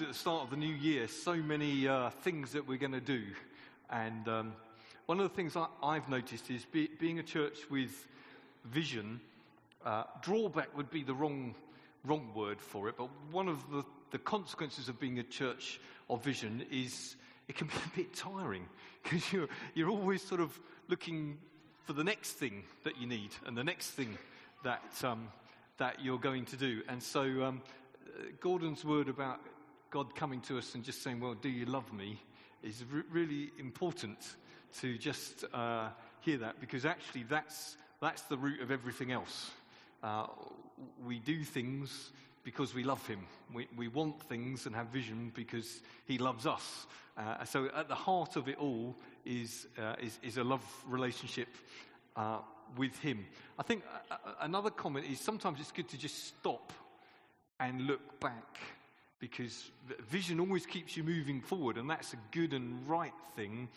at the start of the new year, so many uh, things that we're going to do. And um, one of the things I, have noticed is be, being a church with vision, uh, drawback would be the wrong, wrong word for it, but one of the, the consequences of being a church of vision is it can be a bit tiring because you're, you're always sort of looking for the next thing that you need and the next thing that, um, that you're going to do. And so um, Gordon's word about God coming to us and just saying, Well, do you love me? is re- really important to just uh, hear that because actually that's, that's the root of everything else. Uh, we do things because we love Him. We, we want things and have vision because He loves us. Uh, so at the heart of it all is, uh, is, is, a love relationship uh, with Him. I think another comment is sometimes it's good to just stop and look back because vision always keeps you moving forward, and that's a good and right thing,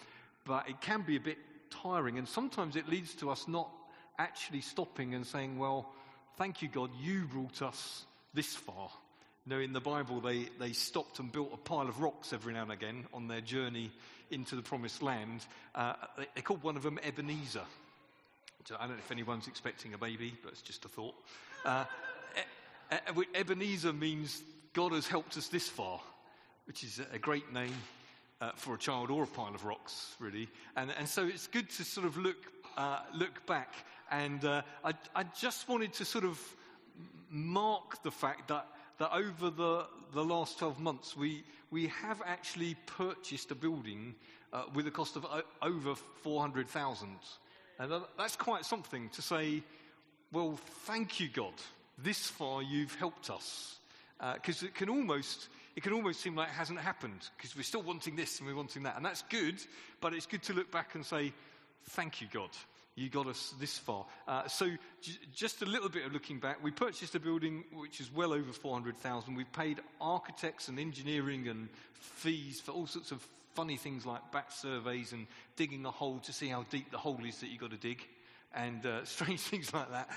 but it can be a bit tiring, and sometimes it leads to us not actually stopping and saying, Well, thank you, God, you brought us this far. Know, in the Bible, they, they stopped and built a pile of rocks every now and again on their journey into the promised land. Uh, they, they called one of them Ebenezer. I don't know if anyone's expecting a baby, but it's just a thought. Uh, Ebenezer means God has helped us this far, which is a great name uh, for a child or a pile of rocks, really. And, and so it's good to sort of look, uh, look back. And uh, I, I just wanted to sort of mark the fact that, that over the, the last 12 months, we, we have actually purchased a building uh, with a cost of o- over 400,000. And that's quite something to say, well, thank you, God. This far you've helped us because uh, it can almost it can almost seem like it hasn't happened because we're still wanting this and we're wanting that, and that's good. But it's good to look back and say, "Thank you, God." You got us this far. Uh, so, j- just a little bit of looking back. We purchased a building which is well over 400,000. We've paid architects and engineering and fees for all sorts of funny things like bat surveys and digging a hole to see how deep the hole is that you've got to dig and uh, strange things like that.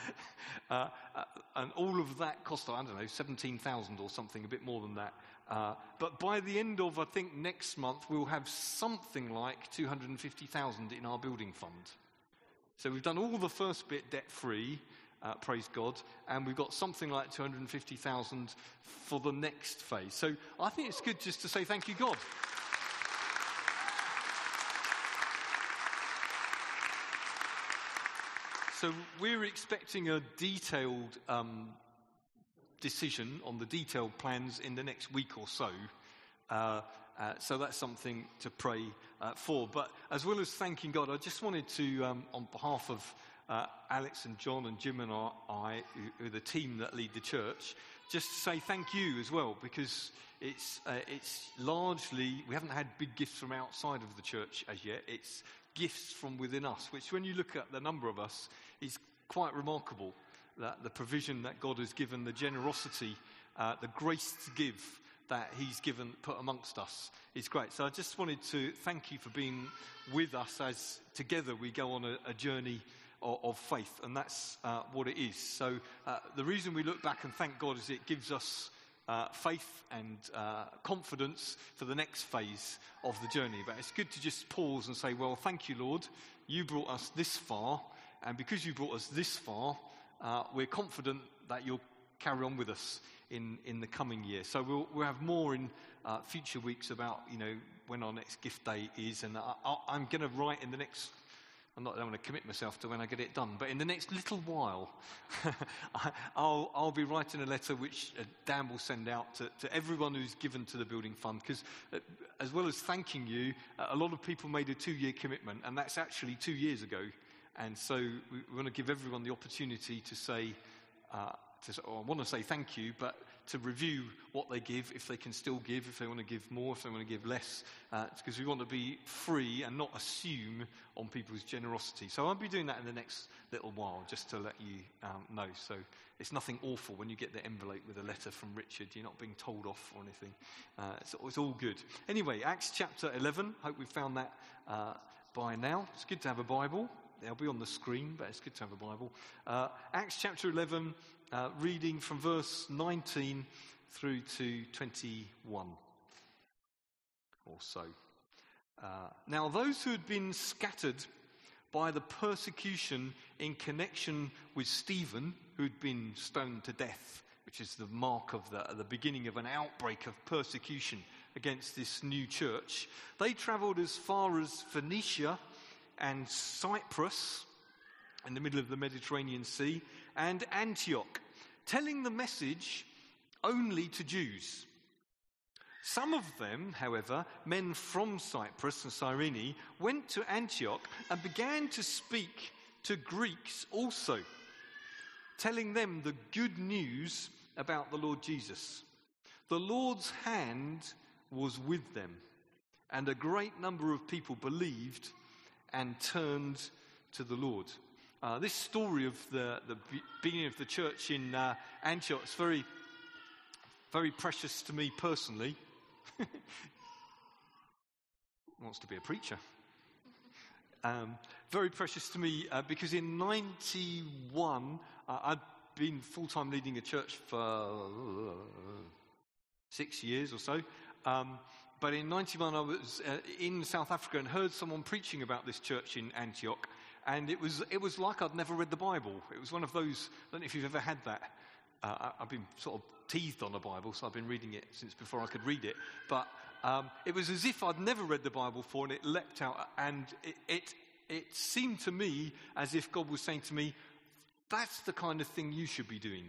Uh, uh, and all of that cost, I don't know, 17,000 or something, a bit more than that. Uh, but by the end of, I think, next month, we'll have something like 250,000 in our building fund. So we've done all the first bit debt free, uh, praise God, and we've got something like 250,000 for the next phase. So I think it's good just to say thank you, God. So we're expecting a detailed um, decision on the detailed plans in the next week or so. Uh, uh, so that's something to pray uh, for. But as well as thanking God, I just wanted to, um, on behalf of uh, Alex and John and Jim and I, who are the team that lead the church, just say thank you as well, because it's, uh, it's largely, we haven't had big gifts from outside of the church as yet. It's gifts from within us, which when you look at the number of us, is quite remarkable. That the provision that God has given, the generosity, uh, the grace to give that He's given, put amongst us is great. So I just wanted to thank you for being with us as together we go on a, a journey of, of, faith, and that's uh, what it is. So uh, the reason we look back and thank God is it gives us uh, faith and uh, confidence for the next phase of the journey. But it's good to just pause and say, Well, thank you, Lord. You brought us this far. And because you brought us this far, uh, we're confident that you'll carry on with us in, in the coming year. So we'll, we'll have more in uh, future weeks about, you know, when our next gift day is. And I, am going to write in the next, I'm not going to commit myself to when I get it done, but in the next little while, I'll, I'll be writing a letter which uh, Dan will send out to, to everyone who's given to the building fund. Because uh, as well as thanking you, a lot of people made a two year commitment, and that's actually two years ago. And so we, want to give everyone the opportunity to say, uh, to, I want to say thank you, but to review what they give, if they can still give, if they want to give more, if they want to give less, uh, because we want to be free and not assume on people's generosity. So I'll be doing that in the next little while, just to let you um, know. So it's nothing awful when you get the envelope with a letter from Richard. You're not being told off or anything. Uh, it's, it's, all good. Anyway, Acts chapter 11. Hope we found that uh, by now. It's good to have a Bible. They'll be on the screen, but it's good to have a Bible. Uh, Acts chapter 11, uh, reading from verse 19 through to 21. or so. Uh, now, those who had been scattered by the persecution in connection with Stephen, who'd been stoned to death, which is the mark of the, the beginning of an outbreak of persecution against this new church, they traveled as far as Phoenicia and Cyprus in the middle of the Mediterranean Sea and Antioch, telling the message only to Jews. Some of them, however, men from Cyprus and Cyrene, went to Antioch and began to speak to Greeks also, telling them the good news about the Lord Jesus. The Lord's hand was with them, and a great number of people believed and turned to the Lord. Uh, this story of the, the beginning of the church in uh, Antioch is very, very precious to me personally. Wants to be a preacher. Um, very precious to me uh, because in 91, uh, I'd been full time leading a church for uh, six years or so. Um, but in 91, I was uh, in South Africa and heard someone preaching about this church in Antioch. And it was, it was like I'd never read the Bible. It was one of those, I don't know if you've ever had that. Uh, I've been sort of teased on the Bible, so I've been reading it since before I could read it. But um, it was as if I'd never read the Bible before, and it leapt out, and it, it, it seemed to me as if God was saying to me, That's the kind of thing you should be doing.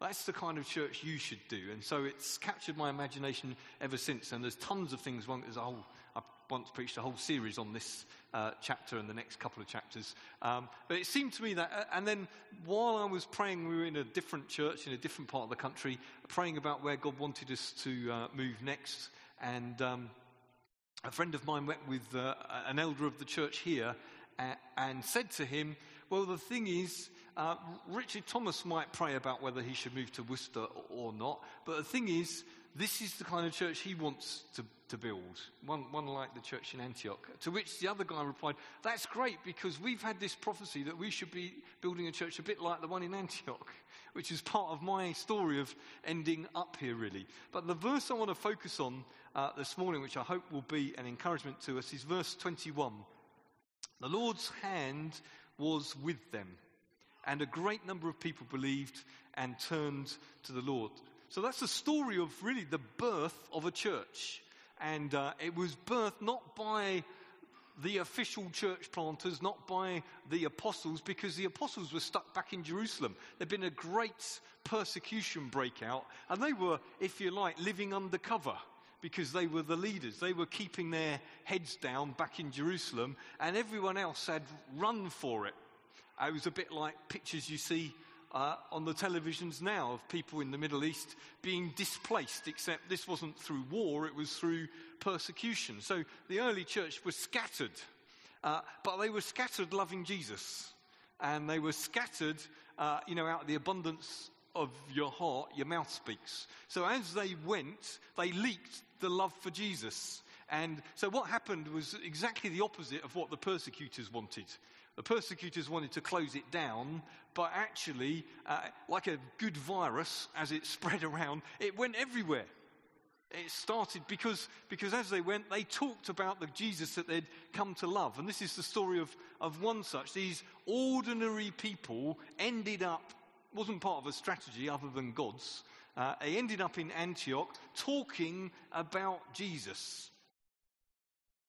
That's the kind of church you should do. And so it's captured my imagination ever since. And there's tons of things. One, there's a whole, I once preached a whole series on this uh, chapter and the next couple of chapters. Um, but it seemed to me that, uh, and then while I was praying, we were in a different church in a different part of the country, praying about where God wanted us to uh, move next. And um, a friend of mine went with uh, an elder of the church here and said to him, Well, the thing is, uh, Richard Thomas might pray about whether he should move to Worcester or not, but the thing is, this is the kind of church he wants to, to build, one, one like the church in Antioch. To which the other guy replied, That's great because we've had this prophecy that we should be building a church a bit like the one in Antioch, which is part of my story of ending up here, really. But the verse I want to focus on uh, this morning, which I hope will be an encouragement to us, is verse 21. The Lord's hand was with them, and a great number of people believed and turned to the Lord. So that's the story of really the birth of a church. And uh, it was birthed not by the official church planters, not by the apostles, because the apostles were stuck back in Jerusalem. There'd been a great persecution breakout, and they were, if you like, living undercover because they were the leaders. They were keeping their heads down back in Jerusalem, and everyone else had run for it. It was a bit like pictures you see uh, on the televisions now of people in the Middle East being displaced, except this wasn't through war, it was through persecution. So the early church was scattered, uh, but they were scattered loving Jesus. And they were scattered, uh, you know, out of the abundance of your heart, your mouth speaks. So as they went, they leaked the love for Jesus. And so what happened was exactly the opposite of what the persecutors wanted. The persecutors wanted to close it down, but actually, uh, like a good virus, as it spread around, it went everywhere. It started because, because as they went, they talked about the Jesus that they'd come to love. And this is the story of, of one such. These ordinary people ended up, wasn't part of a strategy other than God's. Uh, they ended up in Antioch talking about Jesus.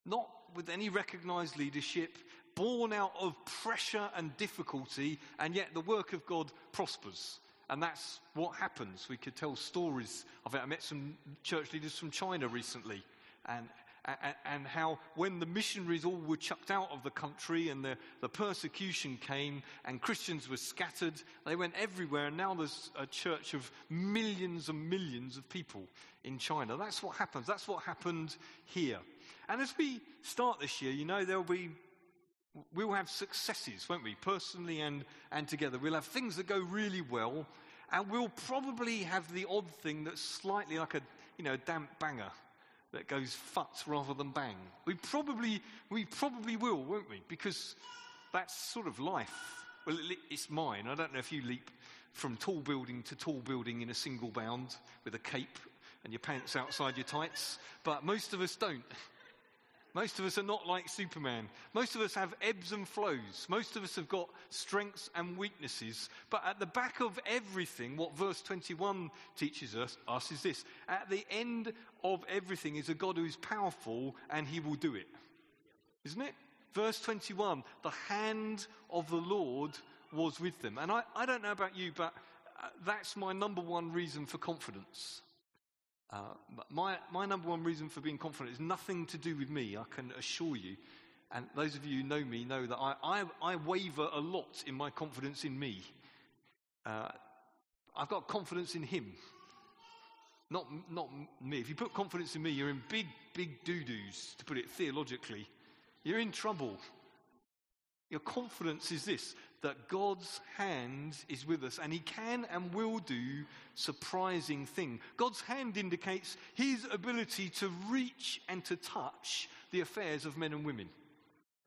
Not with any recognized leadership, born out of pressure and difficulty, and yet the work of God prospers. And that's what happens. We could tell stories of it. I met some church leaders from China recently, and, and, and, how when the missionaries all were chucked out of the country and the, the persecution came and Christians were scattered, they went everywhere, and now there's a church of millions and millions of people in China. That's what happens. That's what happened here. And as we start this year, you know, there'll be We'll have successes, won't we? Personally and, and together. We'll have things that go really well, and we'll probably have the odd thing that's slightly like a, you know, a damp banger that goes futs rather than bang. We probably, we probably will, won't we? Because that's sort of life. Well, it's mine. I don't know if you leap from tall building to tall building in a single bound with a cape and your pants outside your tights, but most of us don't. Most of us are not like Superman. Most of us have ebbs and flows. Most of us have got strengths and weaknesses. But at the back of everything, what verse 21 teaches us, us is this at the end of everything is a God who is powerful and he will do it. Isn't it? Verse 21 the hand of the Lord was with them. And I, I don't know about you, but uh, that's my number one reason for confidence. Uh, my, my number one reason for being confident is nothing to do with me, I can assure you. And those of you who know me know that I, I, I waver a lot in my confidence in me. Uh, I've got confidence in Him, not, not me. If you put confidence in me, you're in big, big doo doos, to put it theologically. You're in trouble. Your confidence is this that God's hand is with us and he can and will do surprising things. God's hand indicates his ability to reach and to touch the affairs of men and women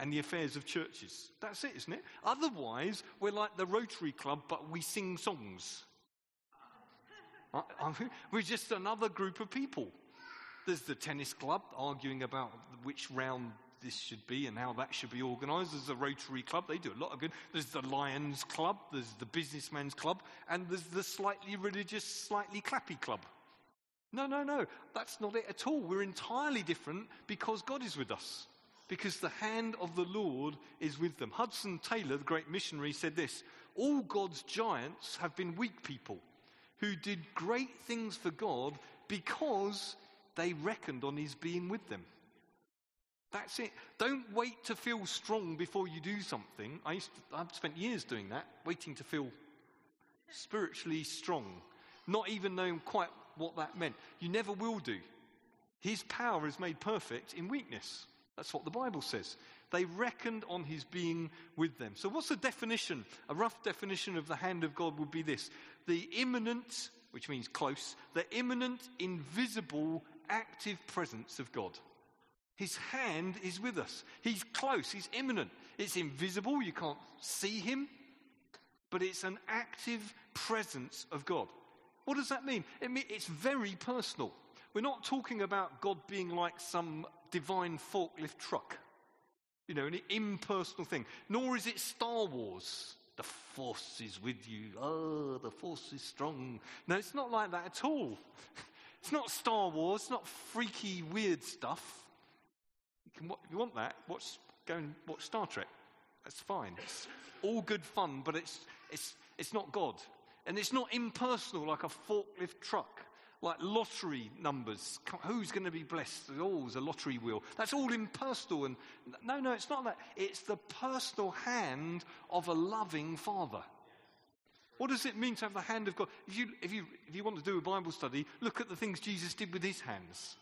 and the affairs of churches. That's it, isn't it? Otherwise, we're like the Rotary Club, but we sing songs. We're just another group of people. There's the tennis club arguing about which round this should be and how that should be organised. There's the Rotary Club, they do a lot of good. There's the Lions Club, there's the Businessmen's Club, and there's the slightly religious, slightly clappy club. No, no, no, that's not it at all. We're entirely different because God is with us, because the hand of the Lord is with them. Hudson Taylor, the great missionary, said this All God's giants have been weak people who did great things for God because they reckoned on his being with them. That's it. Don't wait to feel strong before you do something. I used to, I've spent years doing that, waiting to feel spiritually strong, not even knowing quite what that meant. You never will do. His power is made perfect in weakness. That's what the Bible says. They reckoned on his being with them. So, what's the definition? A rough definition of the hand of God would be this the immanent, which means close, the immanent, invisible, active presence of God. His hand is with us. He's close, he's immanent. It's invisible, you can't see him, but it's an active presence of God. What does that mean? It mean it's very personal. We're not talking about God being like some divine forklift truck, you know, an impersonal thing. Nor is it Star Wars. The force is with you. Oh, the force is strong. No, it's not like that at all. It's not Star Wars, it's not freaky, weird stuff can, if you want that, watch, go and watch Star Trek. That's fine. It's all good fun, but it's, it's, it's not God. And it's not impersonal like a forklift truck, like lottery numbers. Who's going to be blessed? Oh, there's a lottery wheel. That's all impersonal. And no, no, it's not that. It's the personal hand of a loving father. What does it mean to have the hand of God? If you, if you, if you want to do a Bible study, look at the things Jesus did with his hands.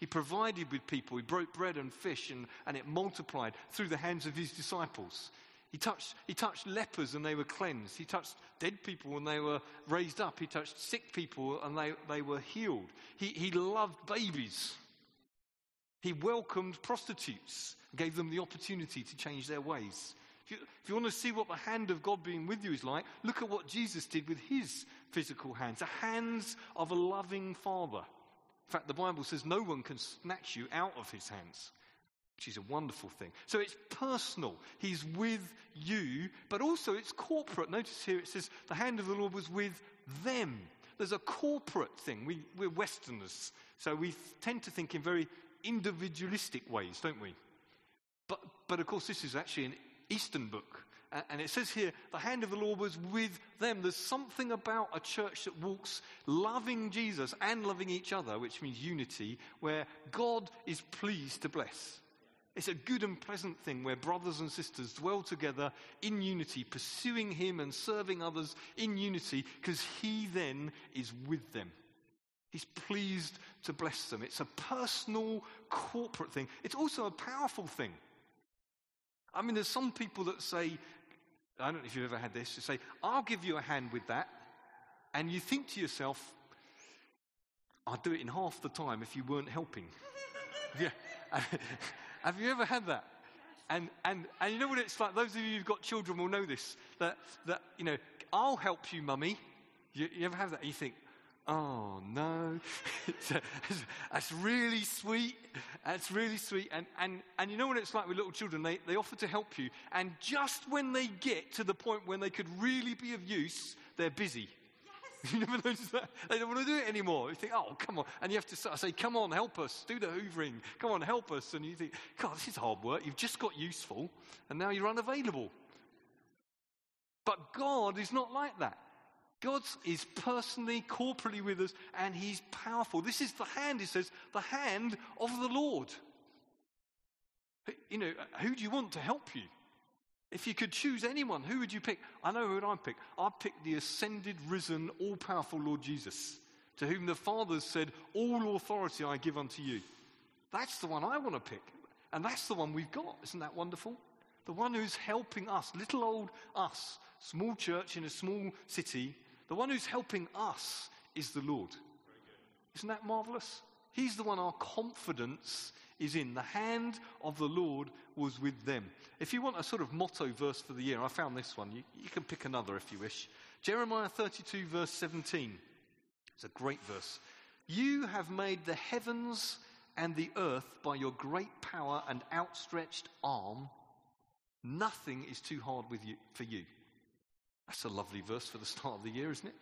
He provided with people. He broke bread and fish and, and it multiplied through the hands of his disciples. He touched, he touched lepers and they were cleansed. He touched dead people and they were raised up. He touched sick people and they, they were healed. He, he loved babies. He welcomed prostitutes and gave them the opportunity to change their ways. If you, if you want to see what the hand of God being with you is like, look at what Jesus did with his physical hands the hands of a loving father. In fact, the Bible says no one can snatch you out of his hands, which is a wonderful thing. So it's personal. He's with you, but also it's corporate. Notice here it says the hand of the Lord was with them. There's a corporate thing. We, we're Westerners, so we tend to think in very individualistic ways, don't we? But, but of course, this is actually an Eastern book. And it says here, the hand of the Lord was with them. There's something about a church that walks loving Jesus and loving each other, which means unity, where God is pleased to bless. It's a good and pleasant thing where brothers and sisters dwell together in unity, pursuing Him and serving others in unity, because He then is with them. He's pleased to bless them. It's a personal, corporate thing. It's also a powerful thing. I mean, there's some people that say, I don't know if you've ever had this, You say, I'll give you a hand with that. And you think to yourself, I'd do it in half the time if you weren't helping. yeah. Have you ever had that? And, and, and you know what it's like? Those of you who've got children will know this. That, that you know, I'll help you, mummy. You, you ever have that? You think, Oh no, that's really sweet. That's really sweet. And, and, and you know what it's like with little children? They, they offer to help you. And just when they get to the point when they could really be of use, they're busy. You never notice that? They don't want to do it anymore. You think, oh, come on. And you have to say, come on, help us. Do the hoovering. Come on, help us. And you think, God, this is hard work. You've just got useful, and now you're unavailable. But God is not like that. God is personally, corporally with us, and He's powerful. This is the hand, He says, the hand of the Lord. You know, who do you want to help you? If you could choose anyone, who would you pick? I know who I'd pick. I'd pick the ascended, risen, all powerful Lord Jesus, to whom the Father said, All authority I give unto you. That's the one I want to pick. And that's the one we've got. Isn't that wonderful? The one who's helping us, little old us, small church in a small city, the one who's helping us is the Lord. Isn't that marvelous? He's the one our confidence is in. The hand of the Lord was with them. If you want a sort of motto verse for the year, I found this one. You, you can pick another if you wish. Jeremiah 32, verse 17. It's a great verse. You have made the heavens and the earth by your great power and outstretched arm. Nothing is too hard with you, for you. That's a lovely verse for the start of the year, isn't it?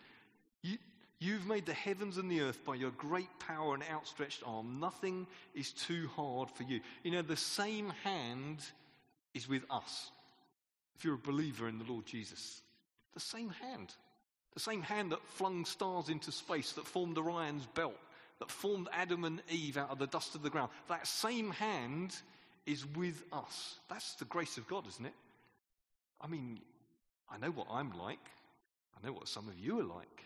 You, you've made the heavens and the earth by your great power and outstretched arm. Nothing is too hard for you. You know, the same hand is with us. If you're a believer in the Lord Jesus, the same hand. The same hand that flung stars into space, that formed Orion's belt, that formed Adam and Eve out of the dust of the ground. That same hand is with us. That's the grace of God, isn't it? I mean, I know what I'm like. I know what some of you are like.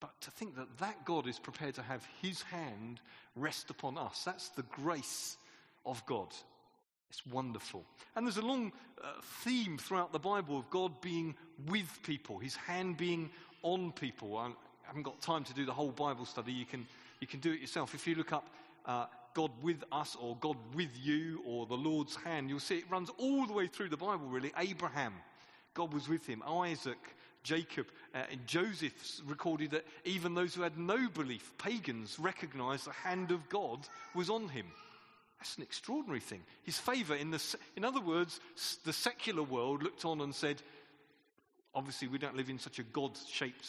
But to think that that God is prepared to have his hand rest upon us, that's the grace of God. It's wonderful. And there's a long uh, theme throughout the Bible of God being with people, his hand being on people. I haven't got time to do the whole Bible study. You can, you can do it yourself. If you look up uh, God with us or God with you or the Lord's hand, you'll see it runs all the way through the Bible, really. Abraham, God was with him. Isaac, Jacob, uh, and Joseph recorded that even those who had no belief, pagans, recognized the hand of God was on him. That's an extraordinary thing. His favor, in, the, in other words, the secular world looked on and said, obviously, we don't live in such a God shaped,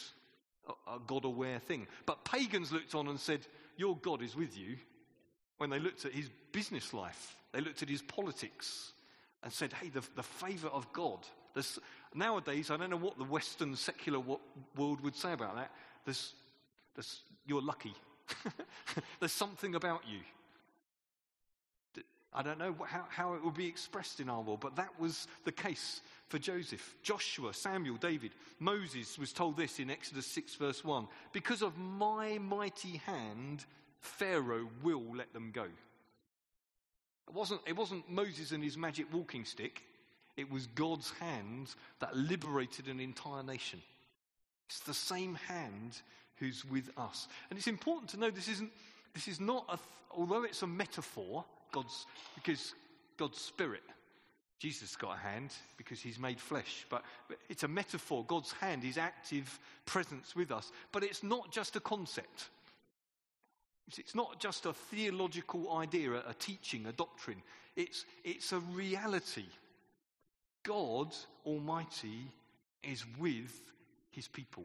a God aware thing. But pagans looked on and said, Your God is with you. When they looked at his business life, they looked at his politics and said, Hey, the, the favor of God there's, nowadays, I don't know what the Western secular world would say about that. There's, there's, you're lucky. there's something about you. I don't know how, how it will be expressed in our world, but that was the case for Joseph. Joshua, Samuel, David, Moses was told this in Exodus 6, verse 1 Because of my mighty hand, Pharaoh will let them go. It wasn't, it wasn't Moses and his magic walking stick. It was God's hand that liberated an entire nation. It's the same hand who's with us. And it's important to know this isn't, this is not a, although it's a metaphor, God's, because God's spirit, Jesus got a hand because he's made flesh, but, but it's a metaphor. God's hand, his active presence with us. But it's not just a concept. It's not just a theological idea, a, a teaching, a doctrine. It's, it's a reality. God Almighty is with his people.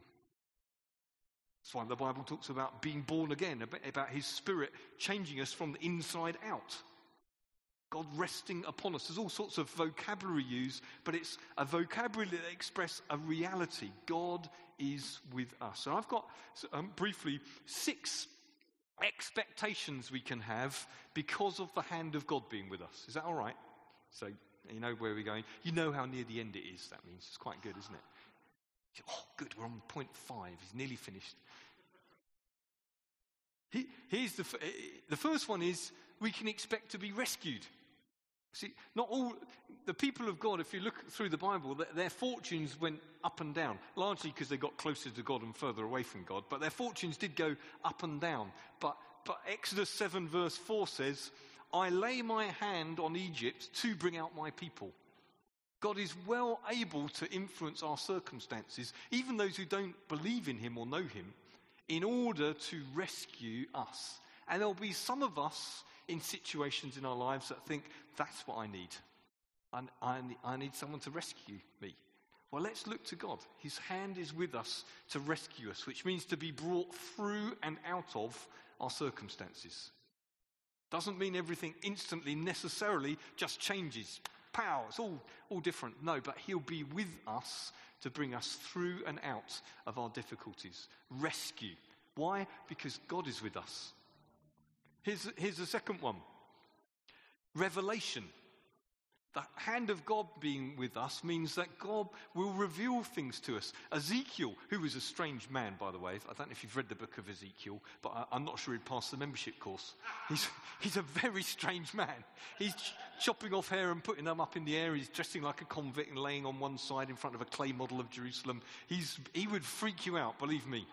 That's why the Bible talks about being born again, about his spirit changing us from the inside out. God resting upon us. There's all sorts of vocabulary used, but it's a vocabulary that expresses a reality. God is with us. So I've got um, briefly six expectations we can have because of the hand of God being with us. Is that all right? So you know where we're going. You know how near the end it is, that means. It's quite good, isn't it? Oh, good, we're on point five. He's nearly finished. He, here's the, the first one is we can expect to be rescued. See, not all the people of God, if you look through the Bible, their, their fortunes went up and down, largely because they got closer to God and further away from God. But their fortunes did go up and down. But, but Exodus 7, verse 4 says, I lay my hand on Egypt to bring out my people. God is well able to influence our circumstances, even those who don't believe in him or know him. in order to rescue us. And there'll be some of us in situations in our lives that think, that's what I need. I, I, I need someone to rescue me. Well, let's look to God. His hand is with us to rescue us, which means to be brought through and out of our circumstances. Doesn't mean everything instantly necessarily just changes. Pow, it's all, all different. No, but He'll be with us to bring us through and out of our difficulties. Rescue. Why? Because God is with us. Here's, here's the second one revelation. The hand of God being with us means that God will reveal things to us. Ezekiel, who was a strange man, by the way, I don't know if you've read the book of Ezekiel, but I, am not sure he'd passed the membership course. He's, he's a very strange man. He's ch- chopping off hair and putting them up in the air. He's dressing like a convict and laying on one side in front of a clay model of Jerusalem. He's, he would freak you out, believe me.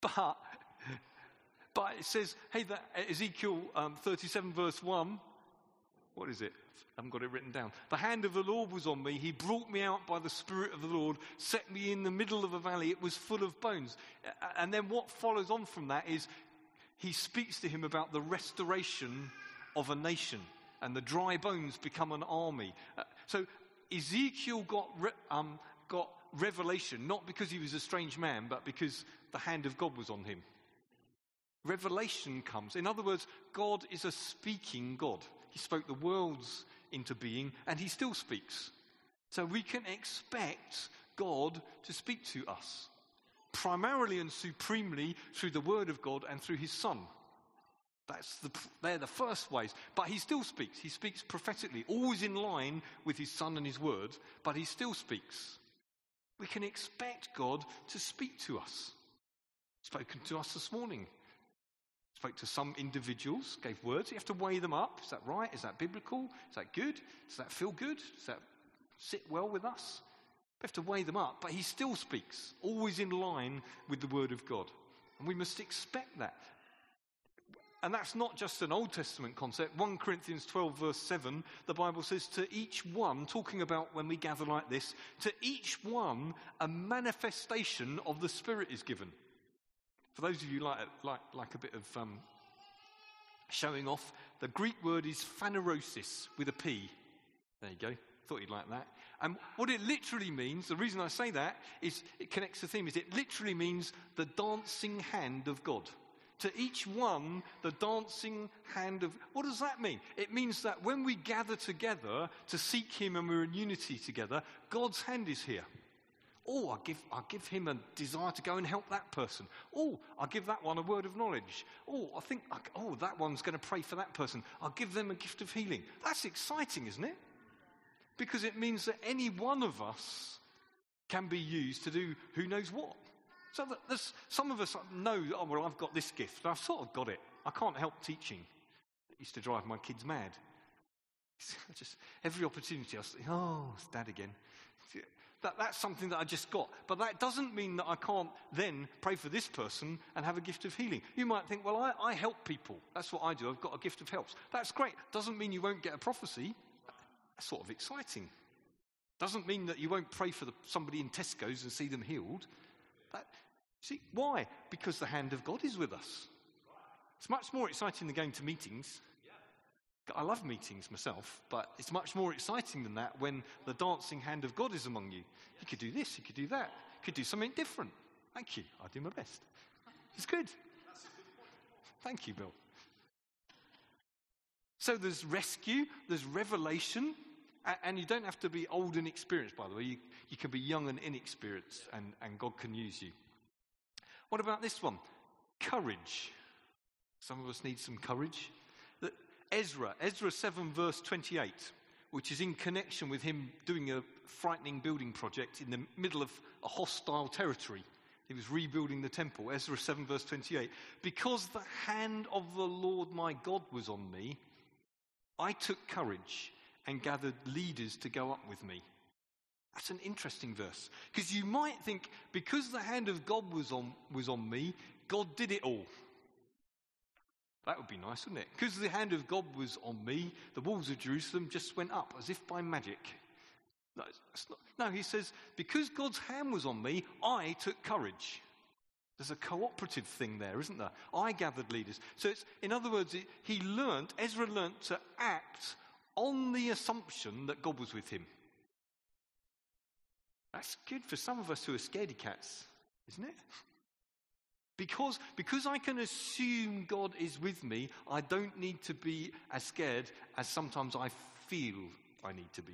But, but it says, hey, that Ezekiel um, 37, verse 1 what is it? I haven't got it written down. The hand of the Lord was on me. He brought me out by the Spirit of the Lord, set me in the middle of a valley. It was full of bones. And then what follows on from that is he speaks to him about the restoration of a nation, and the dry bones become an army. Uh, so Ezekiel got, um, got revelation not because he was a strange man, but because the hand of God was on him. Revelation comes. In other words, God is a speaking God. He spoke the worlds into being, and he still speaks. So we can expect God to speak to us, primarily and supremely through the Word of God and through His Son. That's the, they're the first ways. But he still speaks. He speaks prophetically, always in line with his son and his word, but he still speaks. We can expect God to speak to us. Spoken to us this morning spoke to some individuals, gave words. You have to weigh them up. Is that right? Is that biblical? Is that good? Does that feel good? Does that sit well with us? We have to weigh them up. But he still speaks, always in line with the word of God. And we must expect that. And that's not just an Old Testament concept. 1 Corinthians 12, verse 7, the Bible says, To each one, talking about when we gather like this, to each one a manifestation of the Spirit is given. For those of you like, like, like a bit of um, showing off, the Greek word is phanerosis with a P. There you go. Thought you'd like that. And what it literally means, the reason I say that is it connects the theme, is it literally means the dancing hand of God. To each one, the dancing hand of. What does that mean? It means that when we gather together to seek Him and we're in unity together, God's hand is here. Oh, I'll give, I'll give him a desire to go and help that person. Oh, I'll give that one a word of knowledge. Oh, I think, oh, that one's going to pray for that person. I'll give them a gift of healing. That's exciting, isn't it? Because it means that any one of us can be used to do who knows what. So there's, some of us know, oh, well, I've got this gift. I've sort of got it. I can't help teaching. It used to drive my kids mad. Just every opportunity, I was, oh, it's dad again. That, that's something that I just got. But that doesn't mean that I can't then pray for this person and have a gift of healing. You might think, well, I, I help people. That's what I do. I've got a gift of helps. That's great. Doesn't mean you won't get a prophecy. That's sort of exciting. Doesn't mean that you won't pray for the, somebody in Tesco's and see them healed. That, see, why? Because the hand of God is with us. It's much more exciting than going to meetings. I love meetings myself, but it's much more exciting than that when the dancing hand of God is among you. You could do this, you could do that, you could do something different. Thank you. I'll do my best. It's good. Thank you, Bill. So there's rescue, there's revelation, and you don't have to be old and experienced, by the way. You, you can be young and inexperienced, and, and God can use you. What about this one? Courage. Some of us need some courage. Ezra, Ezra 7, verse 28, which is in connection with him doing a frightening building project in the middle of a hostile territory. He was rebuilding the temple. Ezra 7, verse 28. Because the hand of the Lord my God was on me, I took courage and gathered leaders to go up with me. That's an interesting verse. Because you might think, because the hand of God was on, was on me, God did it all. That would be nice, wouldn't it? Because the hand of God was on me, the walls of Jerusalem just went up as if by magic. No, not, no, he says, because God's hand was on me, I took courage. There's a cooperative thing there, isn't there? I gathered leaders. So it's, in other words, it, he learnt, Ezra learnt to act on the assumption that God was with him. That's good for some of us who are scaredy cats, isn't it? Because, because I can assume God is with me, I don't need to be as scared as sometimes I feel I need to be.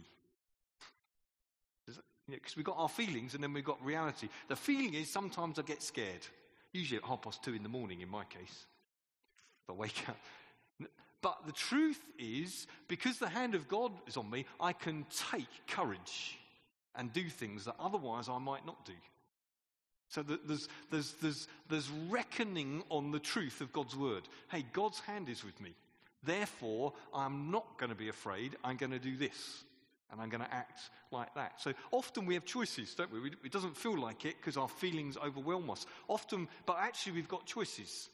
Because you know, we've got our feelings and then we've got reality. The feeling is sometimes I get scared, usually at half past two in the morning in my case. If I wake up. But the truth is, because the hand of God is on me, I can take courage and do things that otherwise I might not do. So there's, there's, there's, there's reckoning on the truth of God's word. Hey, God's hand is with me. Therefore, I'm not going to be afraid. I'm going to do this. And I'm going to act like that. So often we have choices, don't we? It doesn't feel like it because our feelings overwhelm us. Often, but actually, we've got choices.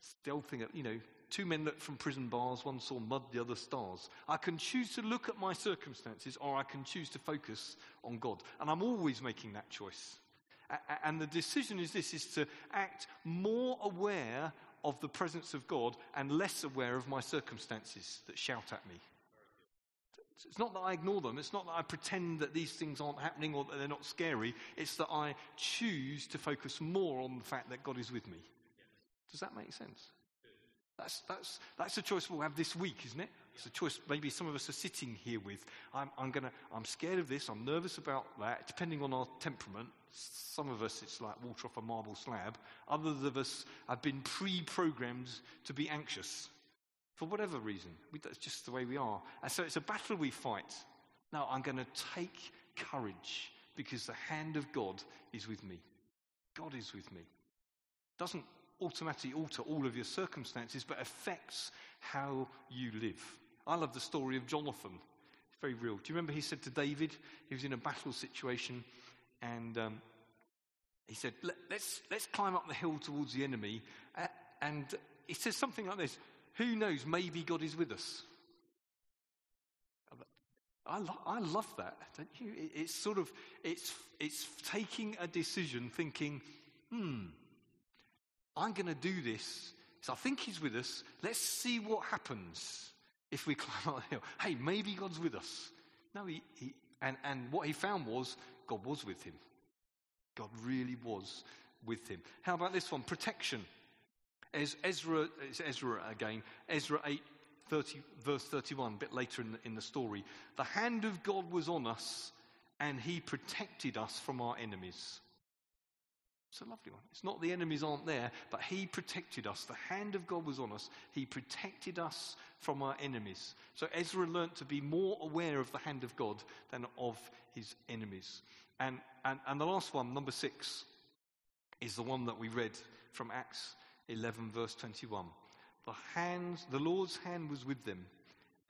Still think, you know, two men looked from prison bars, one saw mud, the other stars. I can choose to look at my circumstances or I can choose to focus on God. And I'm always making that choice. And the decision is this, is to act more aware of the presence of God and less aware of my circumstances that shout at me. It's not that I ignore them. It's not that I pretend that these things aren't happening or that they're not scary. It's that I choose to focus more on the fact that God is with me. Does that make sense? That's, that's, that's a choice we'll have this week, isn't it? It's a choice maybe some of us are sitting here with. I'm, I'm, gonna, I'm scared of this, I'm nervous about that, depending on our temperament. Some of us, it's like water off a marble slab. Others of us have been pre programmed to be anxious for whatever reason. We, that's just the way we are. And so it's a battle we fight. Now, I'm going to take courage because the hand of God is with me. God is with me. Doesn't automatically alter all of your circumstances, but affects how you live. I love the story of Jonathan. It's very real. Do you remember he said to David, he was in a battle situation, and um, he said, Let, us let's climb up the hill towards the enemy. And he says something like this Who knows, maybe God is with us. I, lo- I love that, don't you? It, it's sort of, it's, it's taking a decision thinking, hmm, I'm going to do this. So I think he's with us. Let's see what happens if we climb up the hill. Hey, maybe God's with us. No, he, he and, and what he found was God was with him. God really was with him. How about this one? Protection. As Ezra, it's Ezra again, Ezra 8, 30, verse 31, a bit later in the, in the story. The hand of God was on us, and he protected us from our enemies. It's a lovely one. It's not the enemies aren't there, but He protected us. The hand of God was on us. He protected us from our enemies. So Ezra learnt to be more aware of the hand of God than of his enemies. And, and, and the last one, number six, is the one that we read from Acts 11, verse 21. The, hand, the Lord's hand was with them,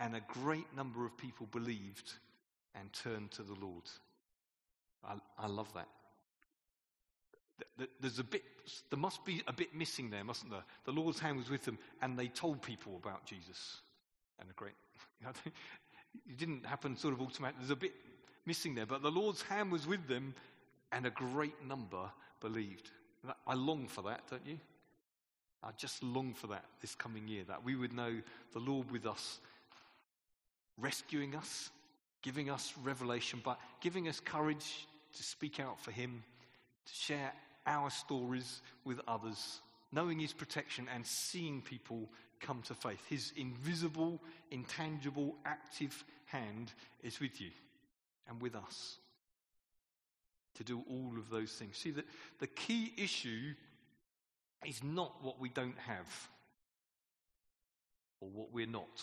and a great number of people believed and turned to the Lord. I, I love that. There's a bit, there must be a bit missing there, mustn't there? The Lord's hand was with them, and they told people about Jesus. And a great, you know, it didn't happen sort of automatically. There's a bit missing there, but the Lord's hand was with them, and a great number believed. I long for that, don't you? I just long for that this coming year, that we would know the Lord with us, rescuing us, giving us revelation, but giving us courage to speak out for Him, to share our stories with others, knowing His protection and seeing people come to faith. His invisible, intangible, active hand is with you and with us to do all of those things. See, the, the key issue is not what we don't have or what we're not.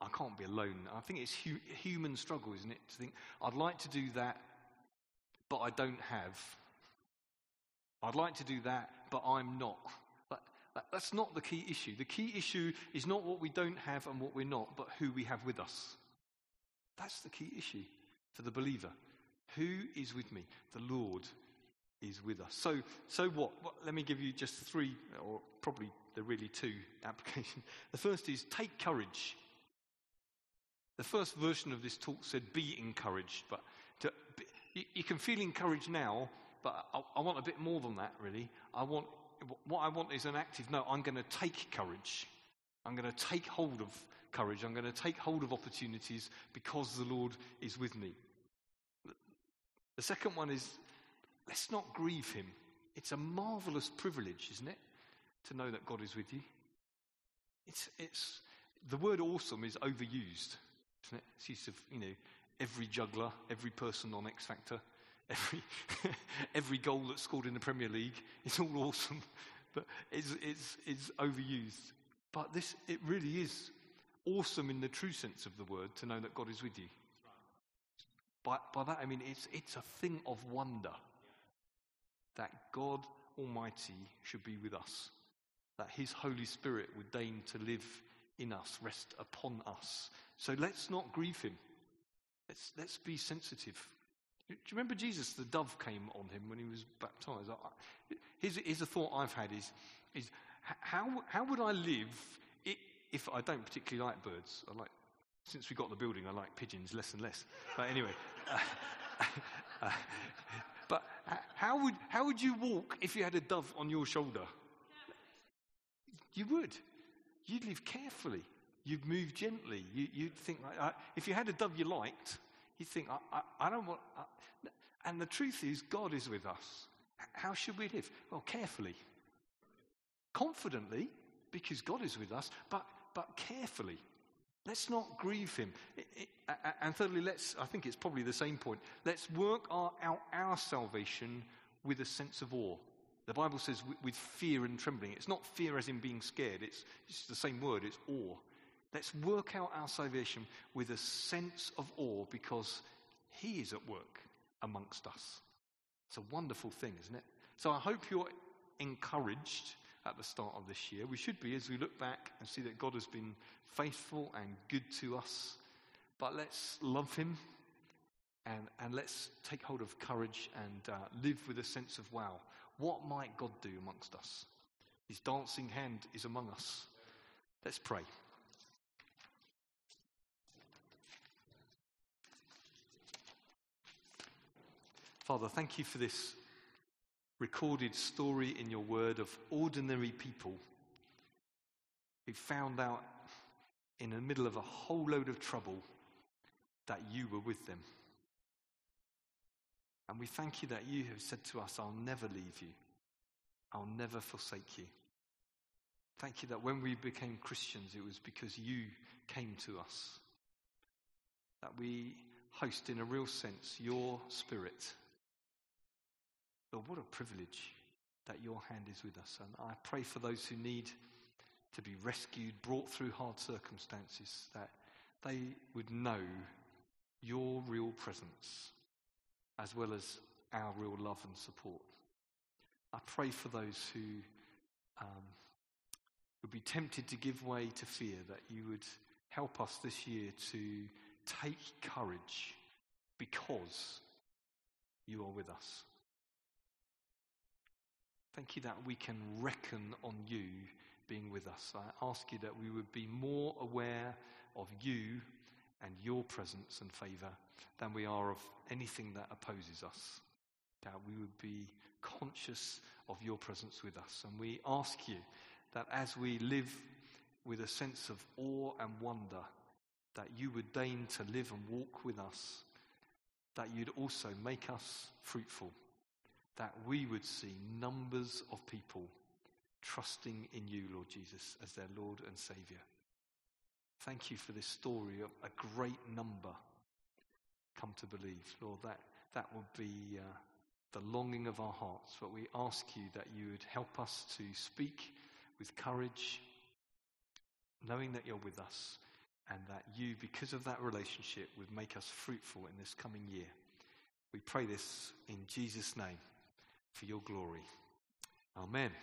I can't be alone. I think it's hu- human struggle, isn't it? To think, I'd like to do that, but I don't have. I'd like to do that, but I'm not. But that's not the key issue. The key issue is not what we don't have and what we're not, but who we have with us. That's the key issue for the believer. Who is with me? The Lord is with us. So, so what? Well, let me give you just three, or probably there really two applications. The first is take courage. The first version of this talk said be encouraged, but to, you, you can feel encouraged now, but I, I want a bit more than that, really. I want, what I want is an active no, I'm going to take courage. I'm going to take hold of courage. I'm going to take hold of opportunities because the Lord is with me. The second one is let's not grieve him. It's a marvelous privilege, isn't it? To know that God is with you. It's, it's, the word awesome is overused, isn't it? It's used of, you know, every juggler, every person on X Factor, every, every goal that's scored in the Premier League. It's all awesome, but it's, it's, it's overused. But this, it really is awesome in the true sense of the word to know that God is with you. By, by that I mean it's, it's a thing of wonder that God Almighty should be with us, that His Holy Spirit would deign to live in us, rest upon us. So let's not grieve Him. Let's, let's be sensitive. Do you remember Jesus? The dove came on him when he was baptized. Here's, here's a thought I've had is, is how, how would I live if I don't particularly like birds? I like, since we got the building, I like pigeons less and less. But anyway, uh, uh, but how would, how would you walk if you had a dove on your shoulder? You would. You'd live carefully. You'd move gently. You, would think, like, uh, if you had a dove you liked, you'd think, I, I, I don't want. And the truth is, God is with us. How should we live? Well, carefully, confidently, because God is with us, but, but carefully. Let's not grieve him. It, it, and thirdly, let's, I think it's probably the same point, let's work our, out our salvation with a sense of awe. The Bible says with fear and trembling. It's not fear as in being scared, it's, it's the same word, it's awe. Let's work out our salvation with a sense of awe because he is at work amongst us. It's a wonderful thing, isn't it? So I hope you're encouraged at the start of this year. We should be as we look back and see that God has been faithful and good to us. But let's love Him and, and let's take hold of courage and uh, live with a sense of wow, what might God do amongst us? His dancing hand is among us. Let's pray. Father, thank you for this recorded story in your word of ordinary people who found out in the middle of a whole load of trouble that you were with them. And we thank you that you have said to us, I'll never leave you, I'll never forsake you. Thank you that when we became Christians, it was because you came to us. That we host, in a real sense, your spirit. Lord, what a privilege that your hand is with us. And I pray for those who need to be rescued, brought through hard circumstances, that they would know your real presence as well as our real love and support. I pray for those who um, would be tempted to give way to fear, that you would help us this year to take courage because you are with us. Thank you that we can reckon on you being with us. I ask you that we would be more aware of you and your presence and favor than we are of anything that opposes us. That we would be conscious of your presence with us. And we ask you that as we live with a sense of awe and wonder, that you would deign to live and walk with us, that you'd also make us fruitful, that we would see numbers of people trusting in you, Lord Jesus, as their Lord and Savior. Thank you for this story of a great number come to believe. Lord, that, that would be uh, the longing of our hearts. But we ask you that you would help us to speak with courage, knowing that you're with us, and that you, because of that relationship, would make us fruitful in this coming year. We pray this in Jesus' name for your glory. Amen.